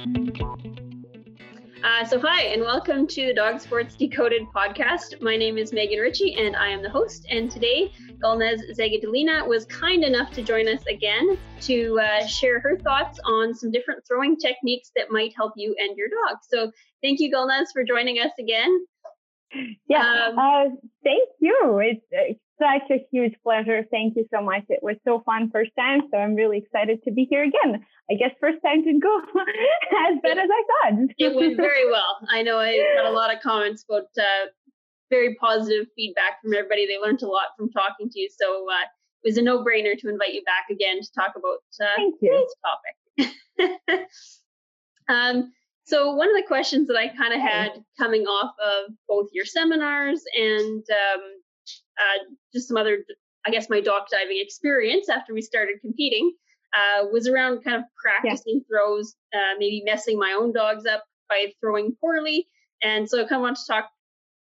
Uh, so, hi, and welcome to the Dog Sports Decoded podcast. My name is Megan Ritchie, and I am the host. And today, Gulnaz Zagadalina was kind enough to join us again to uh, share her thoughts on some different throwing techniques that might help you and your dog. So, thank you, Gulnaz, for joining us again. Yeah, um, uh, thank you. It's, it's such a huge pleasure. Thank you so much. It was so fun first time, so I'm really excited to be here again. I guess first time didn't go as bad as I thought. it went very well. I know I got a lot of comments about uh, very positive feedback from everybody. They learned a lot from talking to you, so uh, it was a no-brainer to invite you back again to talk about uh, this topic. um, so one of the questions that I kind of had coming off of both your seminars and um, uh, just some other, I guess, my dock diving experience after we started competing uh, was around kind of practicing yeah. throws, uh, maybe messing my own dogs up by throwing poorly. And so I kind of want to talk,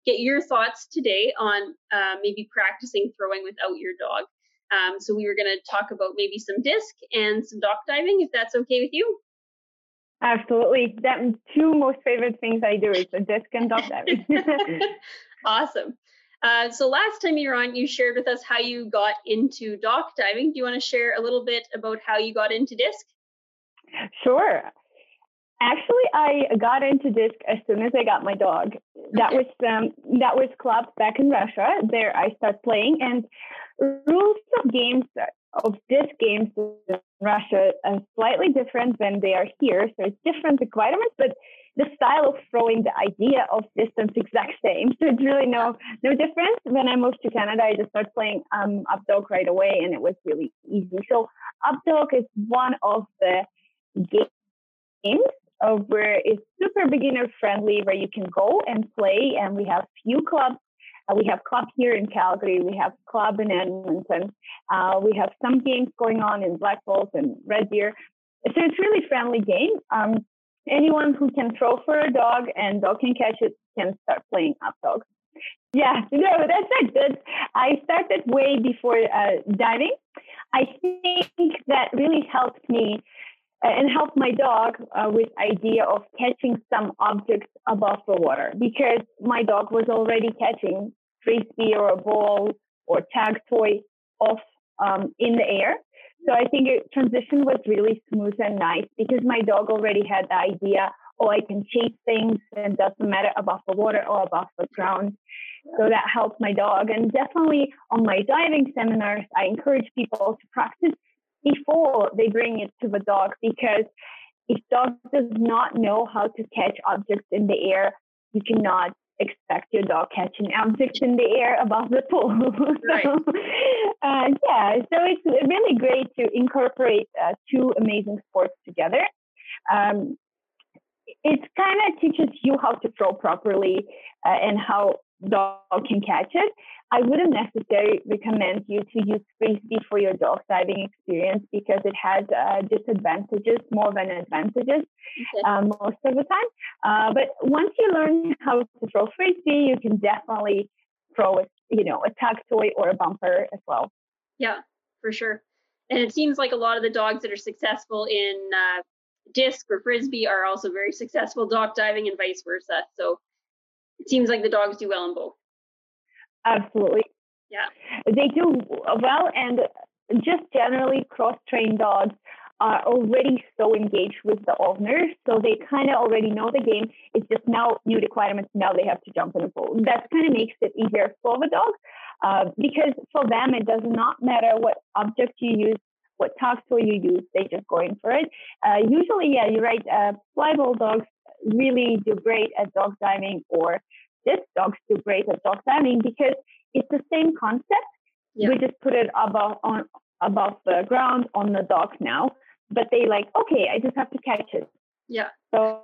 get your thoughts today on uh, maybe practicing throwing without your dog. Um, so we were going to talk about maybe some disc and some dock diving, if that's okay with you. Absolutely. That two most favorite things I do is the disc and dock diving. awesome. Uh, so last time you were on, you shared with us how you got into dock diving. Do you want to share a little bit about how you got into disc? Sure. Actually, I got into disc as soon as I got my dog. That was um, that was clubs back in Russia. There, I started playing, and rules of games of disc games in Russia are slightly different than they are here. So it's different requirements, but the style of throwing, the idea of distance exact same. So it's really no no difference. When I moved to Canada, I just started playing um, up dog right away, and it was really easy. So up dog is one of the games of where it's super beginner friendly, where you can go and play, and we have few clubs. Uh, we have club here in Calgary. We have club in Edmonton. Uh, we have some games going on in Black and Red Deer. So it's really friendly game. Um, anyone who can throw for a dog and dog can catch it can start playing up dog. Yeah, no, that's it. That's, I started way before uh, diving. I think that really helped me uh, and helped my dog uh, with idea of catching some objects above the water because my dog was already catching frisbee or a ball or tag toy off um, in the air. So I think it, transition was really smooth and nice because my dog already had the idea, oh, I can chase things and it doesn't matter above the water or above the ground. So that helped my dog. And definitely on my diving seminars, I encourage people to practice before they bring it to the dog because if dog does not know how to catch objects in the air, you cannot expect your dog catching objects in the air above the pool. right. uh, yeah, so it's really great to incorporate uh, two amazing sports together. Um, it kind of teaches you how to throw properly uh, and how dog can catch it. I wouldn't necessarily recommend you to use frisbee for your dock diving experience because it has uh, disadvantages more than advantages okay. uh, most of the time. Uh, but once you learn how to throw frisbee, you can definitely throw a, you know, a tag toy or a bumper as well. Yeah, for sure. And it seems like a lot of the dogs that are successful in uh, disc or frisbee are also very successful dog diving and vice versa. So it seems like the dogs do well in both. Absolutely. Yeah. They do well, and just generally cross trained dogs are already so engaged with the owner, so they kind of already know the game. It's just now new requirements. Now they have to jump in a pool. That kind of makes it easier for the dog uh, because for them it does not matter what object you use, what toy you use. They just go in for it. Uh, usually, yeah, you're right. Uh, fly ball dogs really do great at dock diving or disc dogs do great at dock diving because it's the same concept. Yeah. We just put it above on above the ground on the dock now, but they like okay, I just have to catch it. Yeah. So,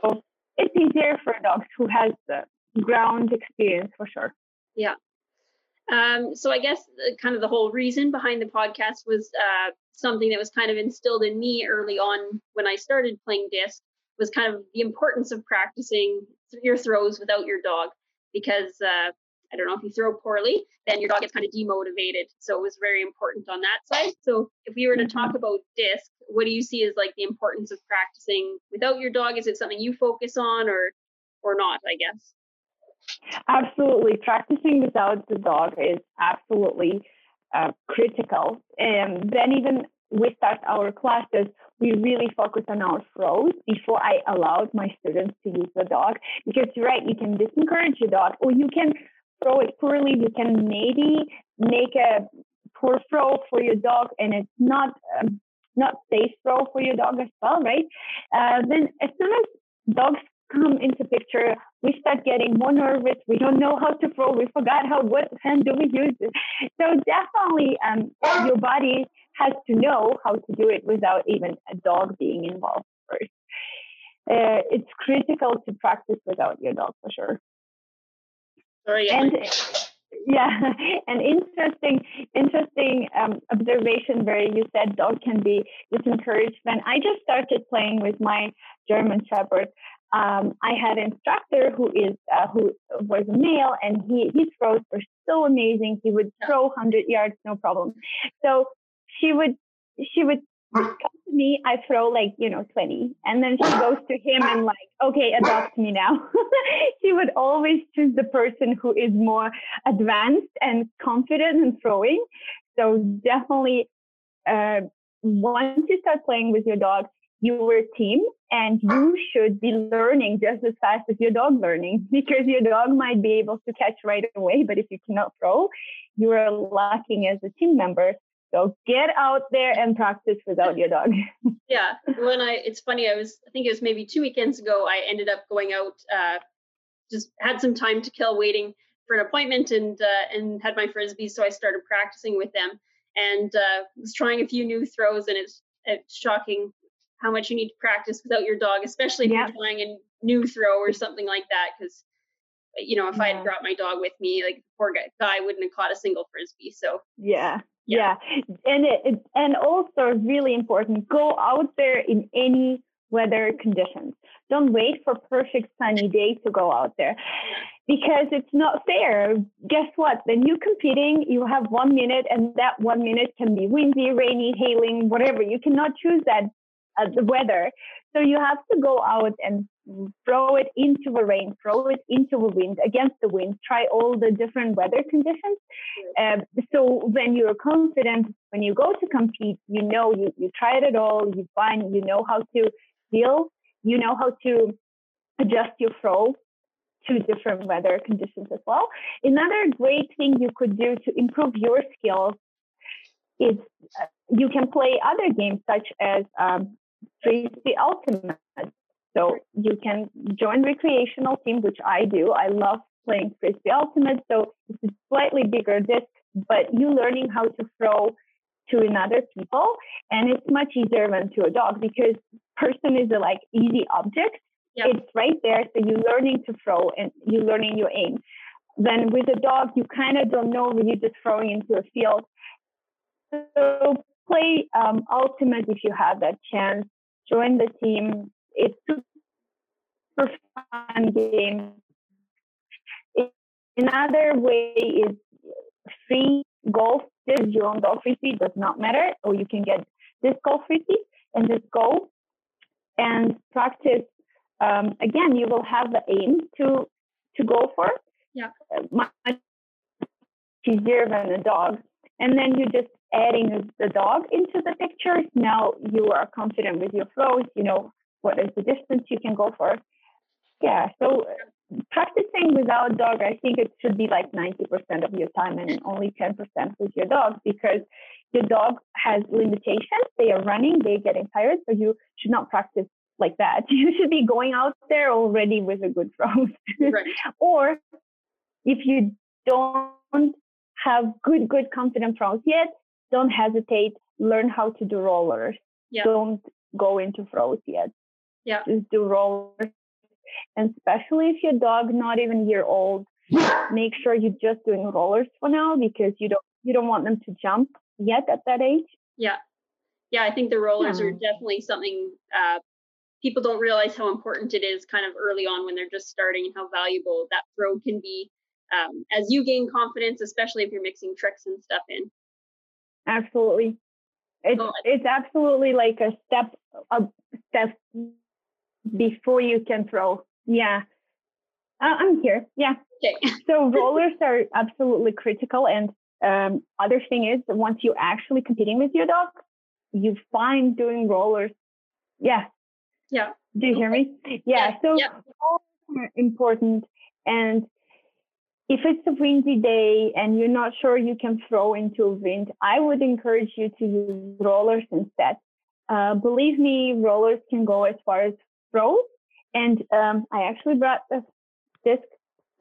so it's easier for dogs who has the ground experience for sure. Yeah. Um, so I guess the, kind of the whole reason behind the podcast was uh, something that was kind of instilled in me early on when I started playing disc was kind of the importance of practicing your throws without your dog because uh, I don't know if you throw poorly, then your dog gets kind of demotivated. So it was very important on that side. So if we were to talk about disc, what do you see as like the importance of practicing without your dog? Is it something you focus on or or not, I guess? Absolutely. Practicing without the dog is absolutely uh, critical. And then even we start our classes, we really focus on our throws before I allowed my students to use the dog. Because you're right, you can discourage your dog or you can throw it poorly. You can maybe make a poor throw for your dog and it's not um, not safe throw for your dog as well, right? Uh, then as soon as dogs come into picture, we start getting more nervous. We don't know how to throw. We forgot how what hand do we use. So definitely, um, your body has to know how to do it without even a dog being involved first. Uh, it's critical to practice without your dog for sure. Sorry. And, yeah, an interesting, interesting um, observation where you said dog can be disencouraged. When I just started playing with my German Shepherd, um, I had an instructor who is uh, who was a male, and he his throws were so amazing. He would throw hundred yards, no problem. So she would she would come to me. I throw like you know twenty, and then she goes to him and like, okay, adopt me now. she would always choose the person who is more advanced and confident in throwing. So definitely, uh, once you start playing with your dog, you're a team and you should be learning just as fast as your dog learning because your dog might be able to catch right away but if you cannot throw you are lacking as a team member. So get out there and practice without your dog. Yeah when i it's funny i was i think it was maybe two weekends ago i ended up going out uh, just had some time to kill waiting for an appointment and uh, and had my frisbees so i started practicing with them. And uh, was trying a few new throws and it's it's shocking how much you need to practice without your dog, especially if you're trying a new throw or something like that. Because you know, if yeah. I had brought my dog with me, like poor guy, guy wouldn't have caught a single frisbee. So yeah, yeah, yeah. and it, it, and also really important, go out there in any weather conditions. Don't wait for perfect sunny day to go out there because it's not fair. Guess what? Then you're competing, you have one minute, and that one minute can be windy, rainy, hailing, whatever. You cannot choose that uh, the weather. So you have to go out and throw it into the rain, throw it into the wind, against the wind, try all the different weather conditions. Uh, so when you're confident, when you go to compete, you know you, you tried it all, you find, you know how to deal, you know how to adjust your throw to different weather conditions as well. Another great thing you could do to improve your skills is uh, you can play other games such as um, Frisbee Ultimate. So you can join recreational team, which I do. I love playing Frisbee Ultimate. So it's a slightly bigger disc, but you learning how to throw to another people, and it's much easier than to a dog because person is a like easy object. Yep. It's right there, so you're learning to throw and you're learning your aim. Then with a dog, you kind of don't know when you're just throwing into a field. So play um, Ultimate if you have that chance join the team. It's super fun game. Another way is free golf. There's your own golf frisbee, does not matter. Or you can get this golf frisbee and just go and practice. Um, again, you will have the aim to to go for. Yeah. Much easier than a dog. And then you just adding the dog into the picture. Now you are confident with your throws, you know what is the distance you can go for. Yeah, so practicing without dog, I think it should be like 90% of your time and only 10% with your dog because your dog has limitations. They are running, they're getting tired, so you should not practice like that. You should be going out there already with a good throw. Right. or if you don't have good, good confident throws yet, don't hesitate. Learn how to do rollers. Yeah. Don't go into throws yet. Yeah. Just do rollers. And especially if your dog not even year old, make sure you're just doing rollers for now because you don't you don't want them to jump yet at that age. Yeah. Yeah, I think the rollers yeah. are definitely something uh, people don't realize how important it is kind of early on when they're just starting and how valuable that throw can be um, as you gain confidence, especially if you're mixing tricks and stuff in. Absolutely. It's oh, it's absolutely like a step a step before you can throw. Yeah. I'm here. Yeah. Okay. so rollers are absolutely critical. And um, other thing is once you're actually competing with your dog, you find doing rollers. Yeah. Yeah. Do you hear me? Yeah. yeah. So yeah. rollers are important. And if it's a windy day and you're not sure you can throw into a wind, I would encourage you to use rollers instead. Uh, believe me, rollers can go as far as throws. And um, I actually brought a disc.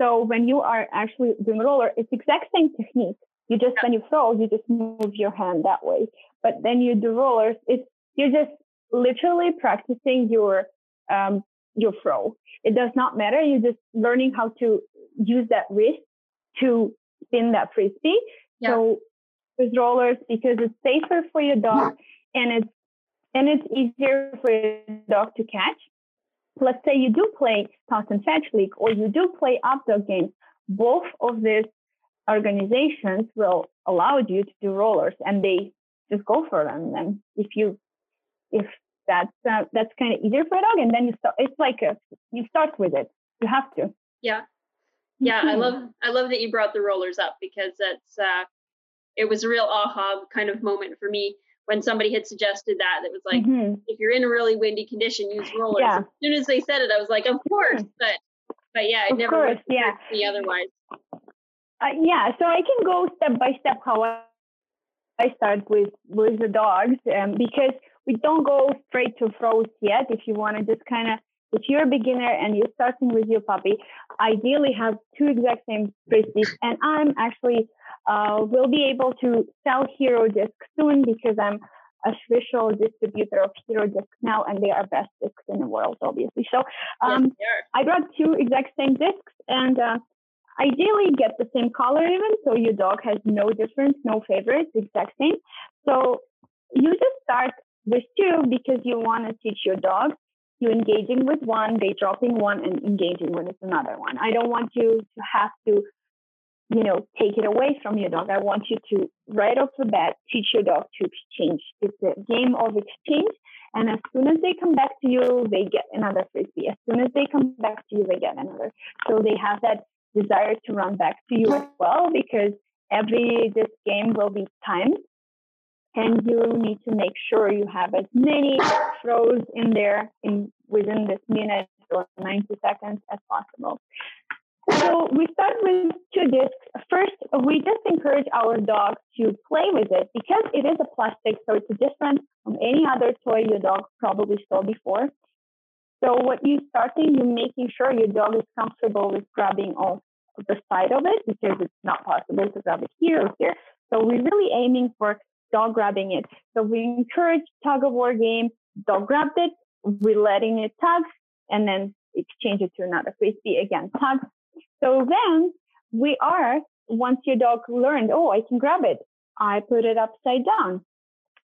So when you are actually doing roller, it's the exact same technique. You just when you throw, you just move your hand that way. But then you do rollers, it's you're just literally practicing your um, your throw. It does not matter. You're just learning how to use that wrist to spin that frisbee. Yeah. So with rollers, because it's safer for your dog and it's and it's easier for your dog to catch. Let's say you do play toss and fetch league or you do play up dog games. Both of these organizations will allow you to do rollers and they just go for them. And if you if that's uh, that's kind of easier for a dog and then you start it's like a, you start with it you have to yeah yeah i love i love that you brought the rollers up because that's uh it was a real aha kind of moment for me when somebody had suggested that it was like mm-hmm. if you're in a really windy condition use rollers yeah. as soon as they said it i was like of course but but yeah it of never course, yeah. me otherwise uh, yeah so i can go step by step how i I start with with the dogs um, because we don't go straight to throws yet. If you want to just kind of, if you're a beginner and you're starting with your puppy, ideally have two exact same frisbees. And I'm actually uh, will be able to sell Hero Disc soon because I'm official distributor of Hero Disc now, and they are best discs in the world, obviously. So um, yes, I brought two exact same discs, and uh, ideally get the same color even, so your dog has no difference, no favorites, exact same. So you just start with two because you want to teach your dog you engaging with one, they dropping one and engaging with another one. I don't want you to have to, you know, take it away from your dog. I want you to right off the bat teach your dog to exchange. It's a game of exchange. And as soon as they come back to you, they get another frisbee. As soon as they come back to you, they get another. So they have that desire to run back to you as well because every this game will be timed and you need to make sure you have as many throws in there in within this minute or 90 seconds as possible. So we start with two discs. First, we just encourage our dog to play with it because it is a plastic, so it's different from any other toy your dog probably saw before. So what you starting, you're making sure your dog is comfortable with grabbing all the side of it because it's not possible to grab it here or here. So we're really aiming for dog grabbing it. So we encourage tug of war game, dog grabbed it, we're letting it tug, and then exchange it to another frisbee again, tug. So then we are, once your dog learned, oh, I can grab it, I put it upside down.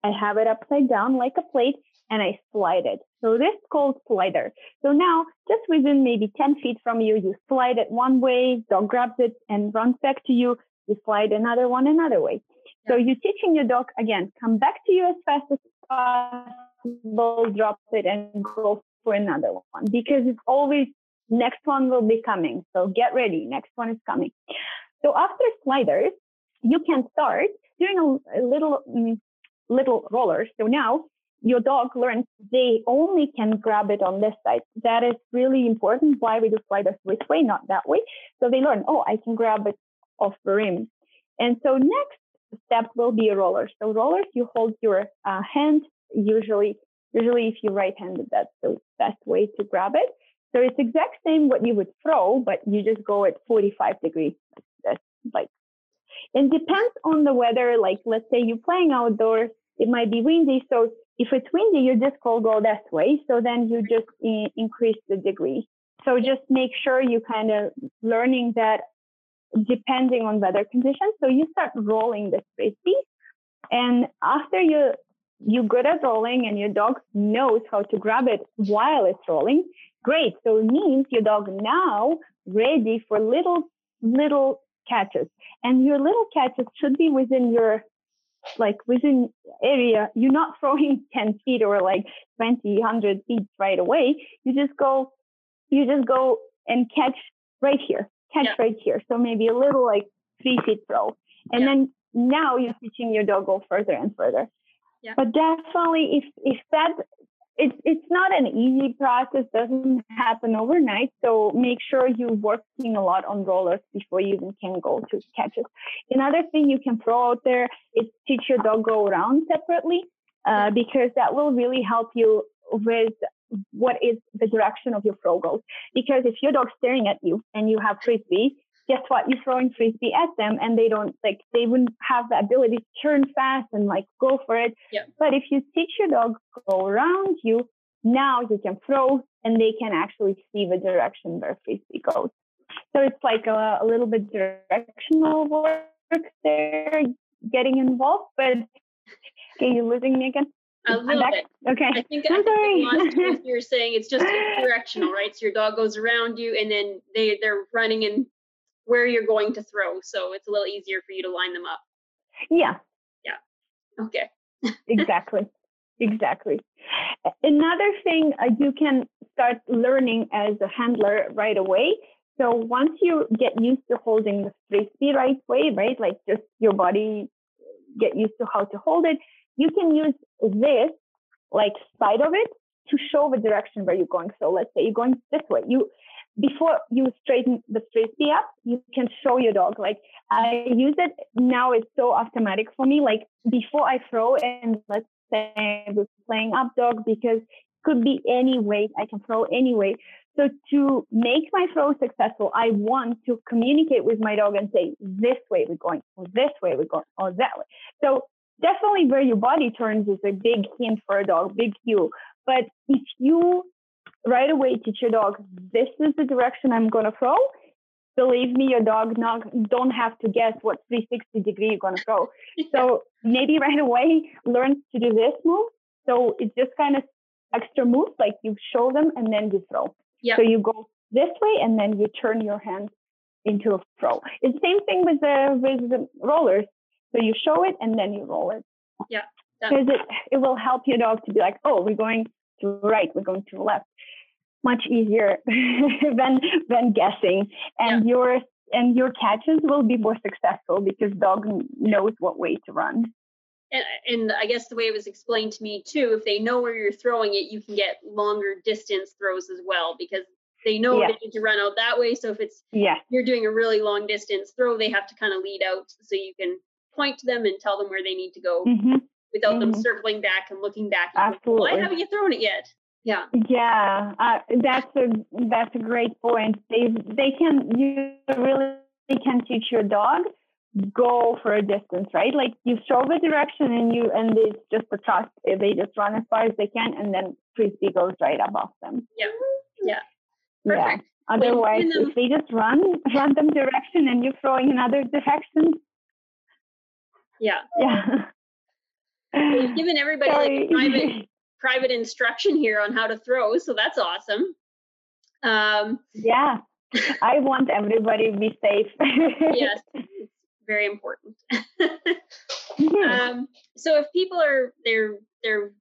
I have it upside down like a plate and I slide it. So this is called slider. So now just within maybe 10 feet from you, you slide it one way, dog grabs it and runs back to you. You slide another one another way. So you're teaching your dog again, come back to you as fast as possible, drop it and go for another one because it's always next one will be coming. So get ready. Next one is coming. So after sliders, you can start doing a, a little, um, little rollers. So now your dog learns they only can grab it on this side. That is really important. Why we do sliders this way, not that way. So they learn, oh, I can grab it the rim. And so next step will be rollers. So rollers, you hold your uh, hand. Usually, usually if you're right-handed, that's the best way to grab it. So it's exact same what you would throw, but you just go at 45 degrees. That's like, it depends on the weather. Like, let's say you're playing outdoors, it might be windy. So if it's windy, your disc will go that way. So then you just in- increase the degree. So just make sure you kind of learning that depending on weather conditions. So you start rolling the frisbee, and after you you're good at rolling and your dog knows how to grab it while it's rolling, great. So it means your dog now ready for little little catches. And your little catches should be within your like within area. You're not throwing 10 feet or like 20, 100 feet right away. You just go, you just go and catch right here, catch yeah. right here. So maybe a little like three feet throw. And yeah. then now you're teaching your dog go further and further. Yeah. But definitely if if that it's it's not an easy process doesn't happen overnight so make sure you're working a lot on rollers before you even can go to catches another thing you can throw out there is teach your dog go around separately uh, because that will really help you with what is the direction of your throw goes because if your dog's staring at you and you have frisbee guess what? You're throwing frisbee at them and they don't like they wouldn't have the ability to turn fast and like go for it. Yep. But if you teach your dog go around you, now you can throw and they can actually see the direction where frisbee goes. So it's like a, a little bit directional work there, getting involved. But okay, you're losing me again? A little bit. Okay. I think, I'm I think you're saying it's just directional, right? So your dog goes around you, and then they they're running in where you're going to throw. So it's a little easier for you to line them up. Yeah. Yeah. Okay. exactly. Exactly. Another thing uh, you can start learning as a handler right away. So once you get used to holding the frisbee right way, right, like just your body get used to how to hold it, you can use this like side of it to show the direction where you're going. So let's say you're going this way. You before you straighten the frisbee up, you can show your dog. Like I use it now, it's so automatic for me. Like before I throw, and let's say was playing up dog because it could be any way I can throw anyway. So to make my throw successful, I want to communicate with my dog and say, this way we're going, or this way we're going, or that way. So definitely where your body turns is a big hint for a dog, big cue. But if you right away teach your dog this is the direction i'm going to throw believe me your dog not don't have to guess what 360 degree you're going to throw. So maybe right away learn to do this move. So it's just kind of extra moves like you show them and then you throw. Yep. so you go this way and then you turn your hand into a throw. It's the same thing with the with the rollers so you show it and then you roll it. Yeah because it it will help your dog to be like oh we're going to the right we're going to the left. Much easier than than guessing. And yeah. your and your catches will be more successful because dog knows what way to run. And, and i guess the way it was explained to me too if they know where you're throwing it you can get longer distance throws as well because they know yeah. they need to run out that way. So if it's yeah. you're doing a really long distance throw they have to kind of lead out so you can point to them and tell them where they need to go mm-hmm. without mm-hmm. them circling back and looking back Absolutely. why haven't you thrown it yet yeah. Yeah, uh, that's a that's a great point. They they can you really can teach your dog go for a distance, right? Like you show the direction and you and it's just a trust. They just run as far as they can, and then frisbee goes right above them. Yeah. Yeah. Perfect. Yeah. Otherwise, them... if they just run random direction and you're throwing another direction. Yeah. Yeah. You've given everybody like private private instruction here on how to throw, so that's awesome. Um, yeah, I want everybody to be safe. yes, it's very important. um, so if people are they're they're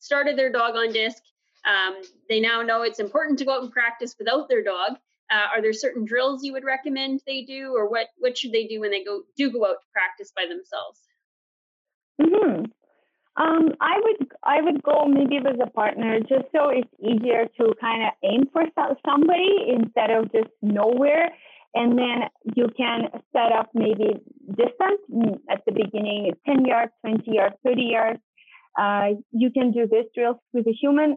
started their dog on disc, um, they now know it's important to go out and practice without their dog. Uh, are there certain drills you would recommend they do, or what what should they do when they go do go out to practice by themselves? Mm-hmm. Um, I would I would go maybe with a partner just so it's easier to kind of aim for somebody instead of just nowhere. And then you can set up maybe distance mm, at the beginning, 10 yards, 20 yards, 30 yards. Uh, you can do this drills with a human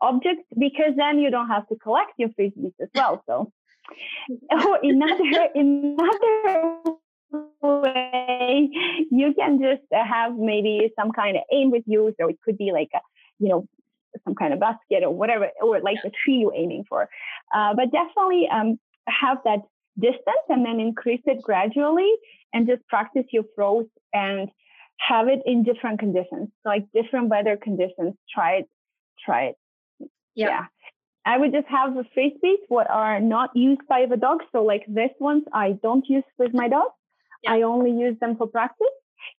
object because then you don't have to collect your frisbees as well. So, oh, another another way you can just have maybe some kind of aim with you. So it could be like a you know some kind of basket or whatever or like the tree you're aiming for. Uh, but definitely um, have that distance and then increase it gradually and just practice your throws and have it in different conditions like different weather conditions. Try it try it yeah. yeah I would just have the frisbees what are not used by the dog. So like this ones, I don't use with my dog. Yeah. I only use them for practice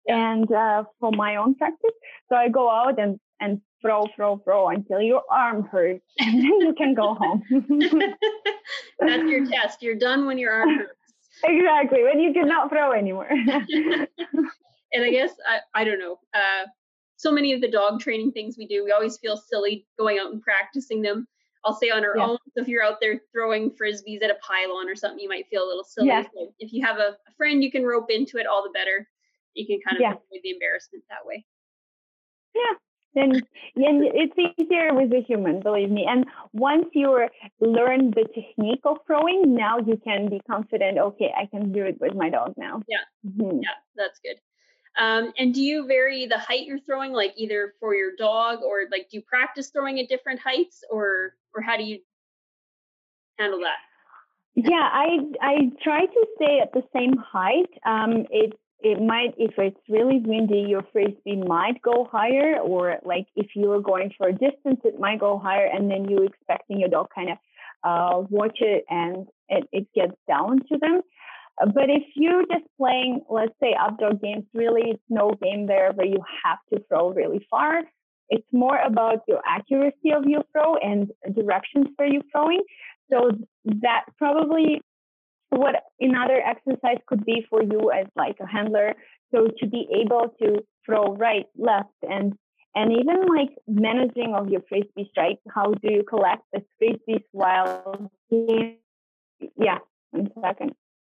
yeah. and uh, for my own practice. So I go out and and throw, throw, throw until your arm hurts, and then you can go home. That's your test. You're done when your arm hurts. Exactly. When you cannot throw anymore. and I guess I, I don't know. Uh, so many of the dog training things we do, we always feel silly going out and practicing them. I'll say on our yeah. own. So if you're out there throwing frisbees at a pylon or something, you might feel a little silly. Yeah. So if you have a, a, friend you can rope into it, all the better. You can kind of yeah. avoid the embarrassment that way. Yeah. And, and it's easier with a human, believe me. And once you learn the technique of throwing, now you can be confident. Okay, I can do it with my dog now. Yeah, mm-hmm. yeah, that's good. Um, and do you vary the height you're throwing, like either for your dog or like do you practice throwing at different heights, or or how do you handle that? Yeah, I I try to stay at the same height. Um, it it might if it's really windy, your frisbee might go higher, or like if you are going for a distance, it might go higher, and then you expecting your dog kind of uh, watch it and it, it gets down to them. But if you're just playing, let's say outdoor games, really it's no game there where you have to throw really far. It's more about your accuracy of your throw and directions where you're throwing. So that probably what another exercise could be for you as like a handler. So to be able to throw right, left, and and even like managing of your frisbees, right? How do you collect the frisbees while yeah, one second.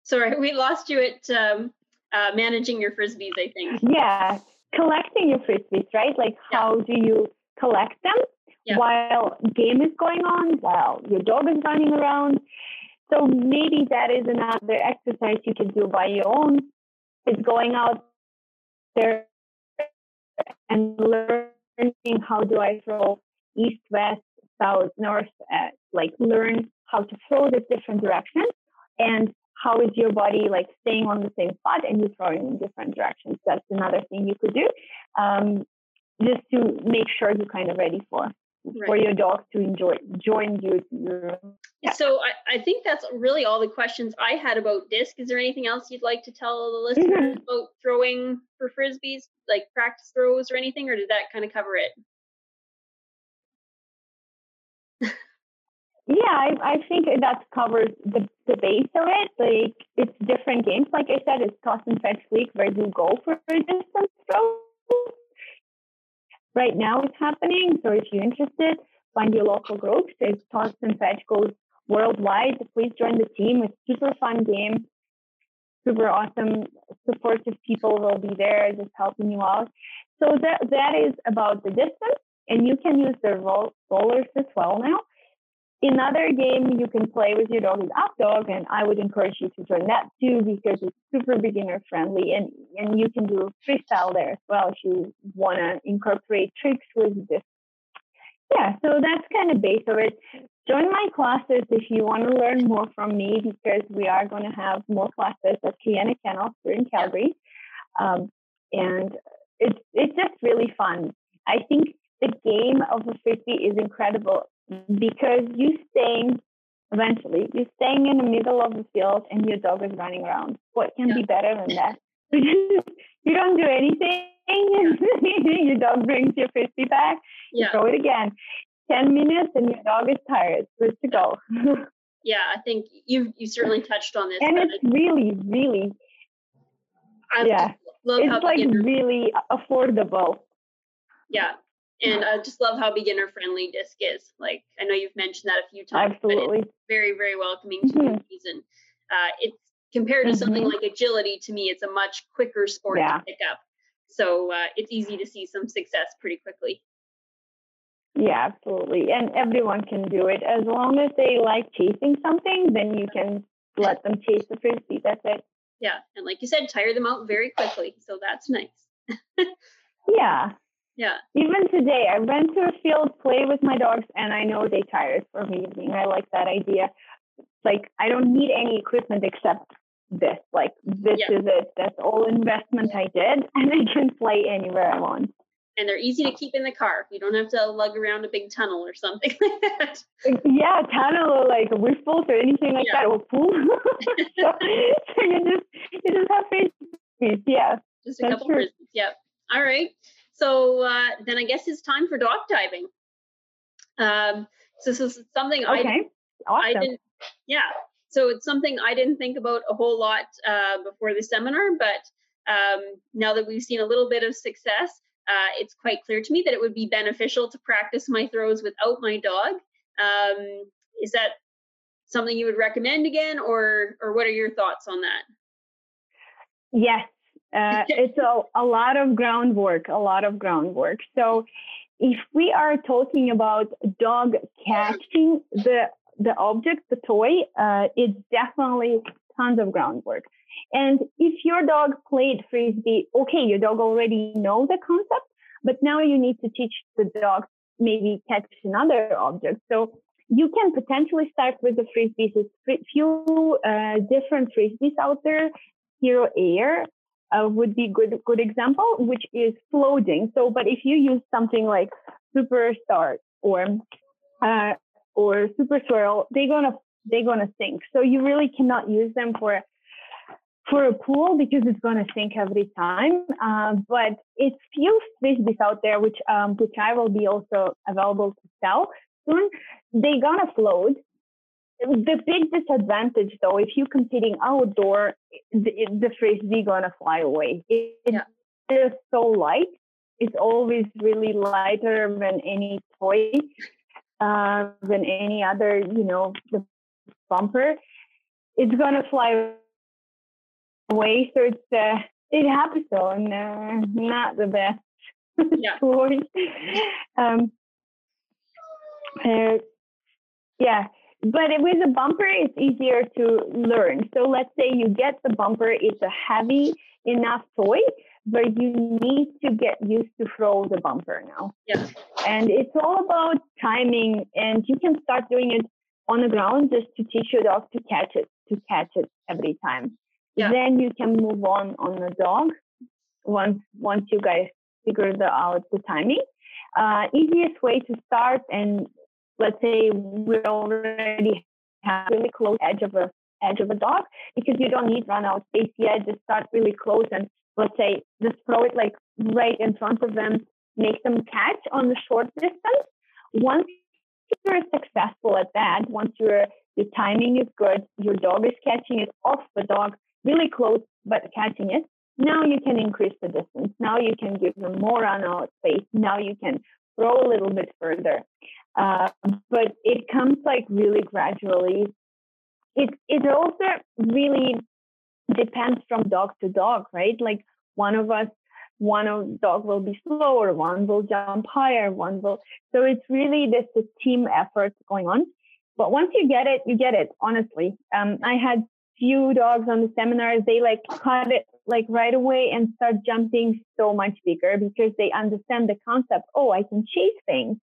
Sorry, we lost you at um, uh, managing your frisbees. I think. Yeah, collecting your frisbees, right? Like, yeah. how do you collect them yeah. while game is going on, while your dog is running around? So maybe that is another exercise you can do by your own. Is going out there and learning how do I throw east, west, south, north, uh, like learn how to throw the different directions and how is your body like staying on the same spot and you throwing in different directions. That's another thing you could do, um, just to make sure you're kind of ready for right. for your dog to enjoy join you. Yeah. So I, I think that's really all the questions I had about disc. Is there anything else you'd like to tell the listeners mm-hmm. about throwing for frisbees, like practice throws or anything, or did that kind of cover it? Yeah, I, I think that covers the, the base of it. Like it's different games. Like I said, it's toss and fetch league where you go for distance throw. Right now it's happening. So if you're interested, find your local groups. It's toss and fetch goes worldwide. Please join the team. It's super fun game. Super awesome, supportive people will be there just helping you out. So that that is about the distance, and you can use the roll, rollers as well now. Another game you can play with your dog is Up Dog, and I would encourage you to join that too because it's super beginner friendly, and and you can do freestyle there as well if you want to incorporate tricks with this. Yeah, so that's kind of base of it. Join my classes if you want to learn more from me because we are going to have more classes at Kiana Kennel here in Calgary, um, and it's it's just really fun. I think the game of the frisbee is incredible because you staying eventually you're staying in the middle of the field and your dog is running around. What can yeah. be better than that? you don't do anything. your dog brings your frisbee back. Yeah. throw it again. Ten minutes and your dog is tired. Good to go. yeah, I think you've you certainly touched on this. And it's really, really. I yeah, it's like really affordable. Yeah, and I just love how beginner friendly disc is. Like I know you've mentioned that a few times. Absolutely. very, very welcoming to mm-hmm. newbies. And uh, it's compared to mm-hmm. something like agility, to me, it's a much quicker sport yeah. to pick up. So uh, it's easy to see some success pretty quickly. Yeah, absolutely. And everyone can do it. As long as they like chasing something, then you can let them chase the frisbee. That's it. Yeah. And like you said, tire them out very quickly. So that's nice. yeah. Yeah. Even today, I went to a field, play with my dogs, and I know they tired for evening. I like that idea. Like, I don't need any equipment except this. Like, this yeah. is it. That's all investment I did, and I can play anywhere I want. and they're easy to keep in the car. You don't have to lug around a big tunnel or something like that. Yeah, tunnel or like a bolt or anything like yeah. that, or pool. so, so, you just you just have frisbees. Yeah, just a couple frisbees. Yep. All right. So uh, then I guess it's time for dock diving. Um, so this is something okay. I, awesome. I didn't. Yeah. So it's something I didn't think about a whole lot uh, before the seminar, but um, now that we've seen a little bit of success, uh, it's quite clear to me that it would be beneficial to practice my throws without my dog. Um, is that something you would recommend again, or or what are your thoughts on that? Yes, uh, it's a, a lot of groundwork, a lot of groundwork. So if we are talking about dog catching the the object, the toy, uh, it's definitely tons of groundwork. And if your dog played frisbee, okay, your dog already know the concept, but now you need to teach the dog maybe catch another object. So you can potentially start with the frisbees. There's few uh, different frisbees out there. Hero Air uh, would be good good example, which is floating. So, but if you use something like Superstar or uh, or Super Swirl, they're gonna they're gonna sink. So you really cannot use them for for a pool because it's going to sink every time. Uh, but it's few frisbees out there, which um, which I will be also available to sell soon. They're gonna float. The big disadvantage, though, if you're competing outdoor, the, the frisbee gonna fly away. It, yeah. It's so light. It's always really lighter than any toy, uh, than any other, you know, the bumper. It's gonna fly away So it's uh, it happens on uh, not the best yeah. toy. um, uh, yeah, but with a bumper, it's easier to learn. So let's say you get the bumper; it's a heavy enough toy, but you need to get used to throw the bumper now. Yeah. And it's all about timing, and you can start doing it on the ground just to teach your dog to catch it, to catch it every time. Yeah. Then you can move on on the dock once once you guys figure the, out the timing. Uh, easiest way to start, and let's say we already have really close edge of a edge of a dock because you don't need run out space yet. Just start really close and let's say just throw it like right in front of them, make them catch on the short distance. Once you're successful at that, once your your timing is good, your dog is catching it off the dock, really close but catching it. Now you can increase the distance. Now you can give them more run out space. Now you can throw a little bit further. Uh, but it comes like really gradually. It it also really depends from dog to dog, right? Like one of us, one of dog will be slower, one will jump higher, one will. So it's really this a team effort going on. But once you get it, you get it. Honestly, um, I had few dogs on the seminars, they like caught it like right away and start jumping so much bigger because they understand the concept. Oh, I can chase things.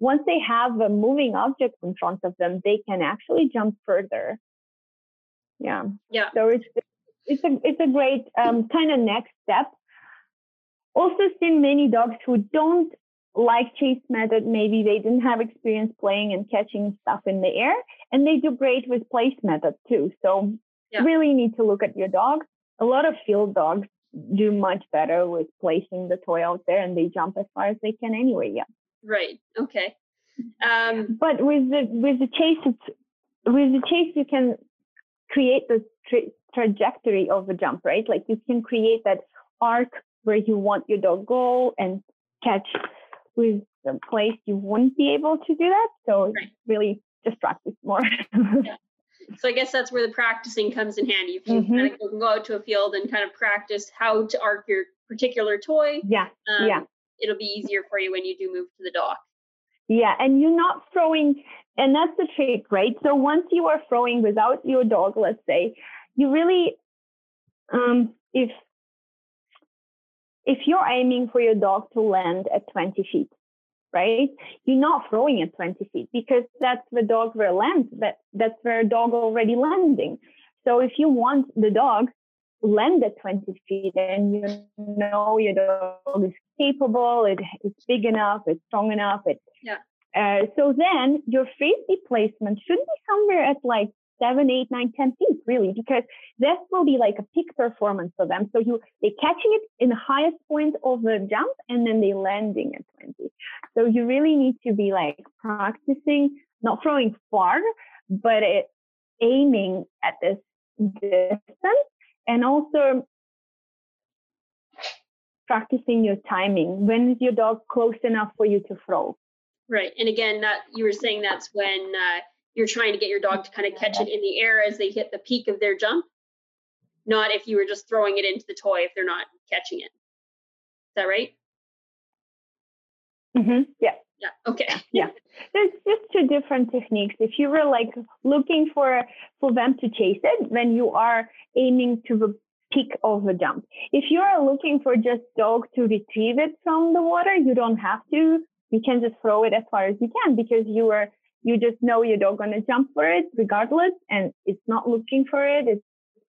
Once they have a moving object in front of them, they can actually jump further. Yeah. Yeah. So it's it's a it's a great um, kind of next step. Also, seen many dogs who don't like chase method, maybe they didn't have experience playing and catching stuff in the air, and they do great with place method too. So yeah. really need to look at your dog. A lot of field dogs do much better with placing the toy out there and they jump as far as they can anyway. Yeah. Right. Okay. Um, but with the with the chase, it's, with the chase you can create the tra- trajectory of the jump, right? Like you can create that arc where you want your dog go and catch with the place you wouldn't be able to do that. So right. really just practice more. yeah so I guess that's where the practicing comes in handy. If you mm-hmm. kind of go out to a field and kind of practice how to arc your particular toy, yeah, um, yeah, it'll be easier for you when you do move to the dock. Yeah, and you're not throwing, and that's the trick, right? So once you are throwing without your dog, let's say, you really, um, if if you're aiming for your dog to land at 20 feet, right? You're not throwing at 20 feet because that's the dog where lands. That that's where a dog already landing. So if you want the dog land at 20 feet and you know your dog is capable, it, it's big enough, it's strong enough. It, yeah. Uh, so then your frisbee placement should be somewhere at like seven, eight, nine, ten feet, really, because this will be like a peak performance for them. So you they catching it in the highest point of the jump and then they're landing at 20. So you really need to be like practicing, not throwing far, but it, aiming at this distance and also practicing your timing. When is your dog close enough for you to throw? Right. And again, that you were saying that's when uh, you're trying to get your dog to kind of catch it in the air as they hit the peak of their jump, not if you were just throwing it into the toy if they're not catching it. Is that right? Mm-hmm. Yeah. Yeah. Okay. yeah. There's just two different techniques. If you were like looking for for them to chase it, then you are aiming to the peak of the jump. If you are looking for just dog to retrieve it from the water, you don't have to. You can just throw it as far as you can because you are you just know your dog gonna jump for it regardless, and it's not looking for it. It's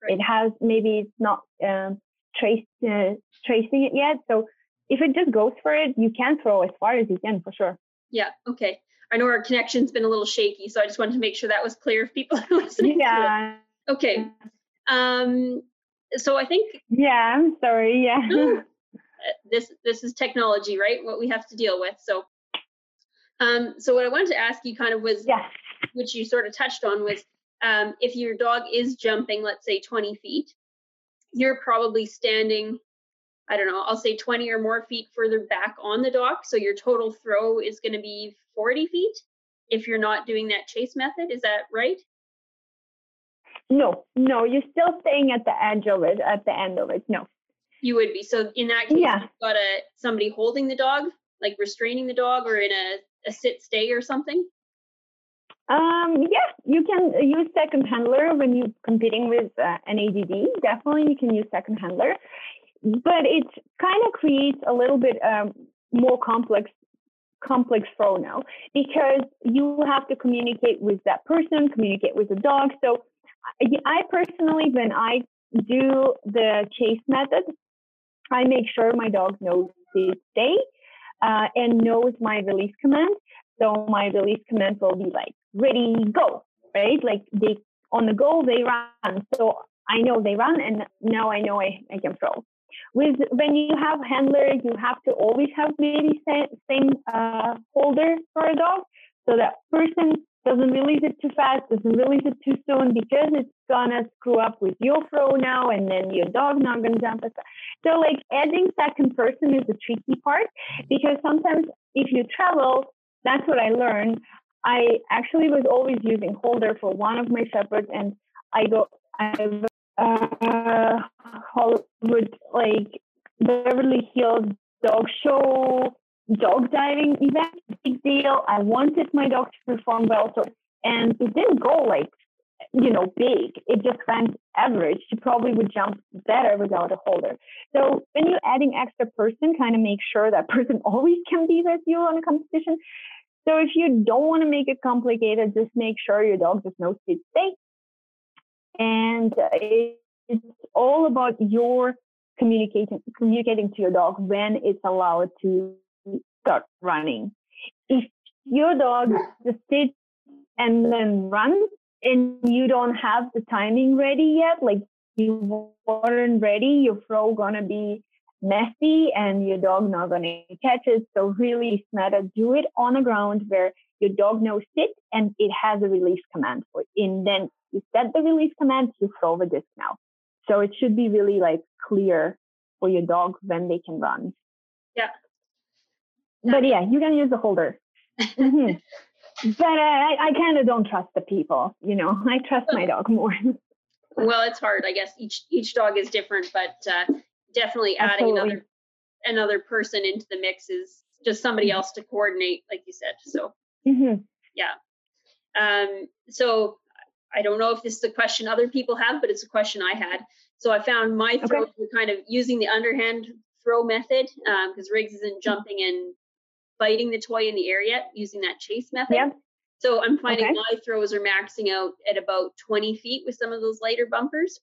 right. it has maybe it's not um, traced uh, tracing it yet. So if it just goes for it, you can throw as far as you can for sure. Yeah. Okay. I know our connection's been a little shaky, so I just wanted to make sure that was clear if people are listening. Yeah. Okay. Um. So I think. Yeah. I'm sorry. Yeah. this this is technology, right? What we have to deal with. So. Um. So what I wanted to ask you kind of was. Yeah. Which you sort of touched on was, um, if your dog is jumping, let's say 20 feet, you're probably standing I don't know, I'll say 20 or more feet further back on the dock. So your total throw is going to be 40 feet if you're not doing that chase method. Is that right? No, no, you're still staying at the edge of it, at the end of it. No. You would be. So in that case, yeah. you've got a somebody holding the dog, like restraining the dog or in a, a sit stay or something? Um, yeah, you can use second handler when you're competing with uh, NADD. Definitely, you can use second handler but it kind of creates a little bit um, more complex complex flow now because you have to communicate with that person, communicate with the dog. So I personally, when I do the chase method, I make sure my dog knows to stay uh, and knows my release command. So my release command will be like ready, go, right? Like they on the go, they run. So I know they run and now I know I, I can throw with when you have handler, you have to always have maybe same, uh, holder for a dog, so that person doesn't release it too fast, doesn't release it too soon because it's gonna screw up with your throw now, and then your dog not gonna jump. So like adding second person is the tricky part because sometimes if you travel, that's what I learned. I actually was always using holder for one of my shepherds, and I go I uh, Hollywood, like Beverly Hills dog show, dock diving event, big deal. I wanted my dog to perform well, so and it didn't go like you know big. It just went average. She probably would jump better without a holder. So when you're adding extra person, kind of make sure that person always can be with you on a competition. So if you don't want to make it complicated, just make sure your dog just knows to stay and uh, it's all about your communicating communicating to your dog when it's allowed to start running. If your dog just sits and then runs and you don't have the timing ready yet, like you weren't ready, your throw gonna be messy and your dog not gonna catch it. So really it's better do it on the ground where your dog knows sit and it has a release command for it. And then you set the release command, you throw the disc now. So it should be really like clear for your dog when they can run. Yeah. But yeah, you can use the holder. mm-hmm. But uh, I, I kind of don't trust the people. You know, I trust my dog more. well, it's hard. I guess each each dog is different, but uh, definitely adding Absolutely. another another person into the mix is just somebody mm-hmm. else to coordinate, like you said. So mm-hmm. yeah. Um, so I don't know if this is a question other people have, but it's a question I had. So I found my throws okay. were kind of using the underhand throw method because um, Riggs isn't jumping and biting the toy in the air yet using that chase method. Yeah. So I'm finding okay. my throws are maxing out at about 20 feet with some of those lighter bumpers.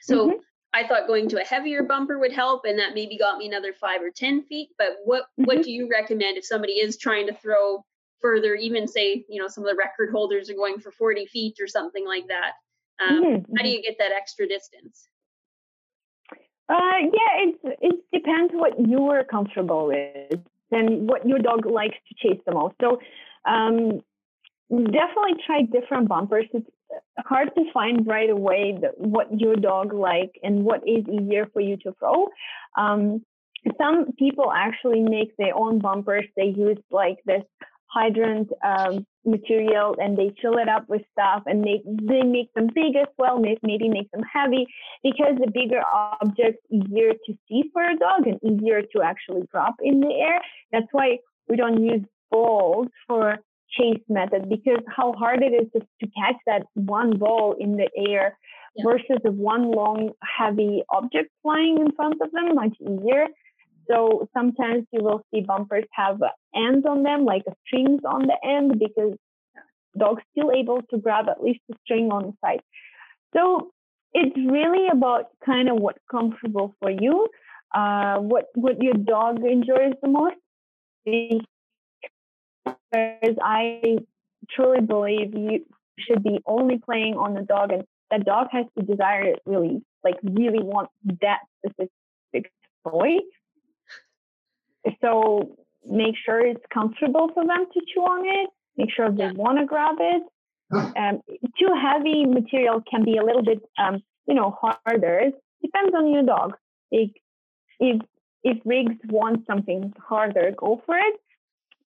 So mm-hmm. I thought going to a heavier bumper would help, and that maybe got me another five or ten feet. But what mm-hmm. what do you recommend if somebody is trying to throw further? Even say you know some of the record holders are going for forty feet or something like that. Um, mm-hmm. How do you get that extra distance? Uh, yeah, it it depends what you are comfortable with and what your dog likes to chase the most. So, um, definitely try different bumpers. It's hard to find right away the, what your dog like and what is easier for you to throw. Um, some people actually make their own bumpers. They use like this hydrant um, material and they fill it up with stuff and they they make them big as well, maybe make them heavy because the bigger objects easier to see for a dog and easier to actually drop in the air. That's why we don't use balls for chase method because how hard it is just to catch that one ball in the air yeah. versus the one long heavy object flying in front of them much easier so sometimes you will see bumpers have ends on them like strings on the end because dogs still able to grab at least a string on the side so it's really about kind of what's comfortable for you uh, what what your dog enjoys the most because I truly believe you should be only playing on the dog and that dog has to desire it really, like really want that specific toy. So make sure it's comfortable for them to chew on it. Make sure they want to grab it. Um, too heavy material can be a little bit, um, you know, harder. It depends on your dog. Like if if Riggs wants something harder, go for it.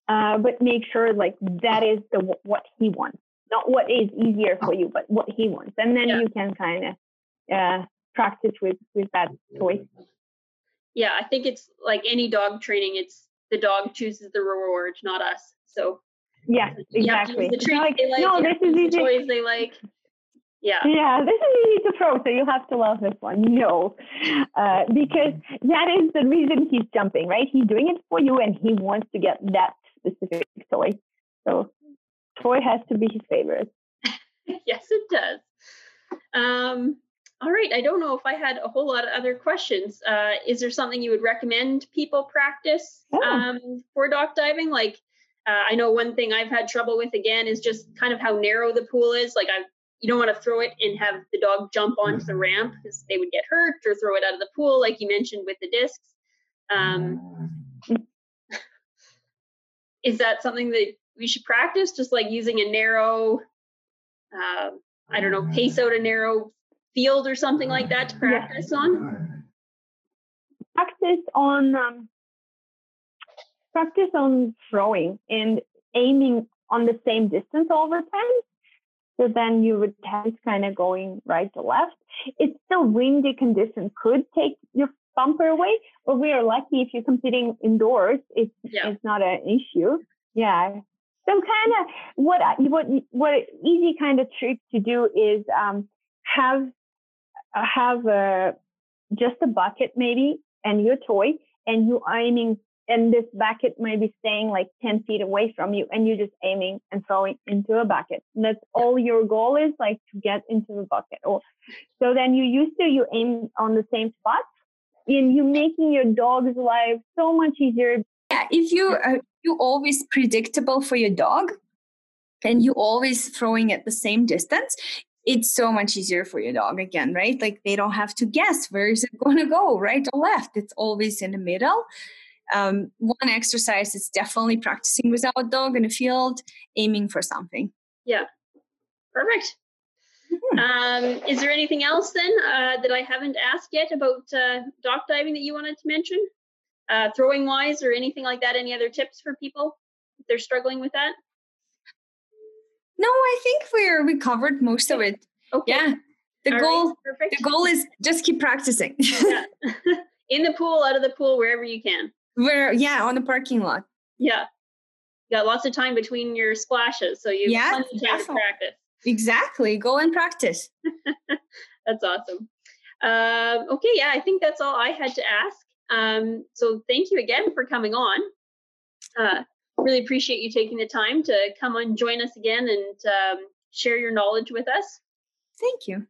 Uh, but make sure like that is the what he wants, not what is easier for you, but what he wants, and then yeah. you can kind of uh, practice with with that toy. Yeah, I think it's like any dog training. It's the dog chooses the reward, not us. So yeah, exactly. The treats like, they like, no, this is easy. toys they like. Yeah. Yeah, this is easy to throw, so you have to love this one. No, uh, because that is the reason he's jumping, right? He's doing it for you, and he wants to get that specific toy. So toy has to be his favorite. yes, it does. Um, all right. I don't know if I had a whole lot of other questions. Uh, is there something you would recommend people practice oh. um, for dock diving? Like, uh, I know one thing I've had trouble with again is just kind of how narrow the pool is. Like, I you don't want to throw it and have the dog jump onto the ramp because they would get hurt, or throw it out of the pool, like you mentioned with the discs. Um, is that something that we should practice? Just like using a narrow, uh, I don't know, pace out a narrow field or something like that to practice yeah. on? Practice on um, practice on throwing and aiming on the same distance all the time. So then you would test kind of going right to left. It's still windy condition could take your bumper away. But we are lucky if you're competing indoors, it's yeah. it's not an issue. Yeah. So kind of what what what easy kind of trick to do is um, have have a just a bucket maybe and your toy and you aiming and this bucket may be staying like 10 feet away from you and you're just aiming and throwing into a bucket. And that's all your goal is like to get into the bucket or so then you used to you aim on the same spot and you're making your dog's life so much easier. Yeah, if you are uh, you always predictable for your dog and you always throwing at the same distance, it's so much easier for your dog again, right? Like they don't have to guess where is it going to go, right or left. It's always in the middle. Um, one exercise is definitely practicing without a dog in a field, aiming for something. Yeah, perfect. Hmm. Um, is there anything else then uh, that I haven't asked yet about uh, dock diving that you wanted to mention? Uh, throwing wise or anything like that? Any other tips for people if they're struggling with that? No, I think we're we covered most of it. Okay. Yeah. The All goal right, the goal is just keep practicing. yeah. In the pool, out of the pool, wherever you can. Where yeah, on the parking lot. Yeah. You got lots of time between your splashes, so you yeah, plenty of time to practice. Exactly. Go and practice. that's awesome. Um, okay, yeah, I think that's all I had to ask. Um, so thank you again for coming on. Uh, really appreciate you taking the time to come and join us again and um, share your knowledge with us. Thank you.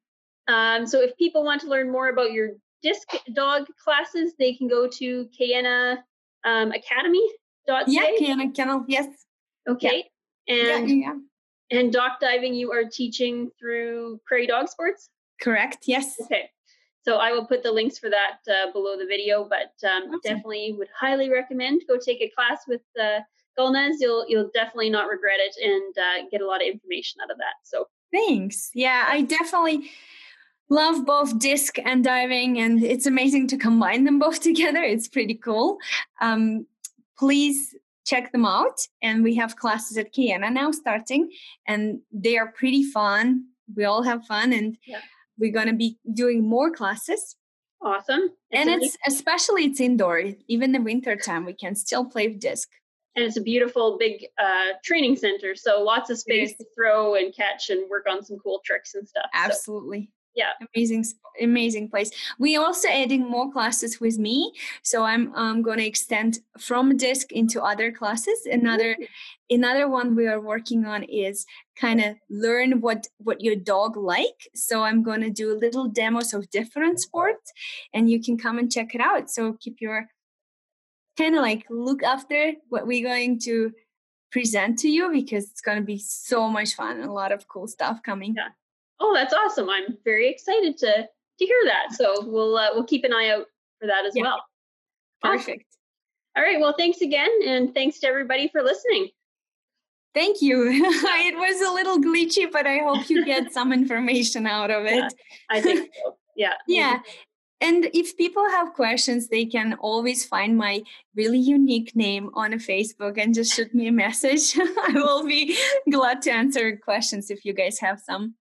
Um, so if people want to learn more about your disc dog classes, they can go to Kayena um, Academy.ca. Yeah, Kayena Kennel, yes. Okay. Yeah, And yeah. and dock diving you are teaching through Prairie Dog Sports? Correct, yes. Okay. So I will put the links for that uh, below the video, but um, Awesome. definitely would highly recommend go take a class with uh, Gulnaz. You'll you'll definitely not regret it and uh, get a lot of information out of that. So Thanks. Yeah, I definitely love both disc and diving, and it's amazing to combine them both together. It's pretty cool. Um, please check them out. And we have classes at Kiana now starting, and they are pretty fun. We all have fun, and Yeah. we're going to be doing more classes. awesome. and a it's especially it's indoor. Even the winter time, we can still play disc. And it's a beautiful big uh, training center. So lots of space to throw and catch and work on some cool tricks and stuff. So, Absolutely. yeah. Amazing, amazing place. We also adding more classes with me, so I'm um, going to extend from disc into other classes. Another, another one we are working on is kind of learn what what your dog like. So I'm going to do little demos of different sports, and you can come and check it out. So keep your kind of like look after what we're going to present to you because it's going to be so much fun and a lot of cool stuff coming. Yeah. oh, that's awesome. I'm very excited to to hear that. So we'll uh, we'll keep an eye out for that as Yeah. well. Awesome. Perfect. All right. Well, thanks again, and thanks to everybody for listening. Thank you. it was a little glitchy, but I hope you get some information out of it. Yeah. I think so. Yeah. Yeah. And if people have questions, they can always find my really unique name on Facebook and just shoot me a message. I will be glad to answer questions if you guys have some.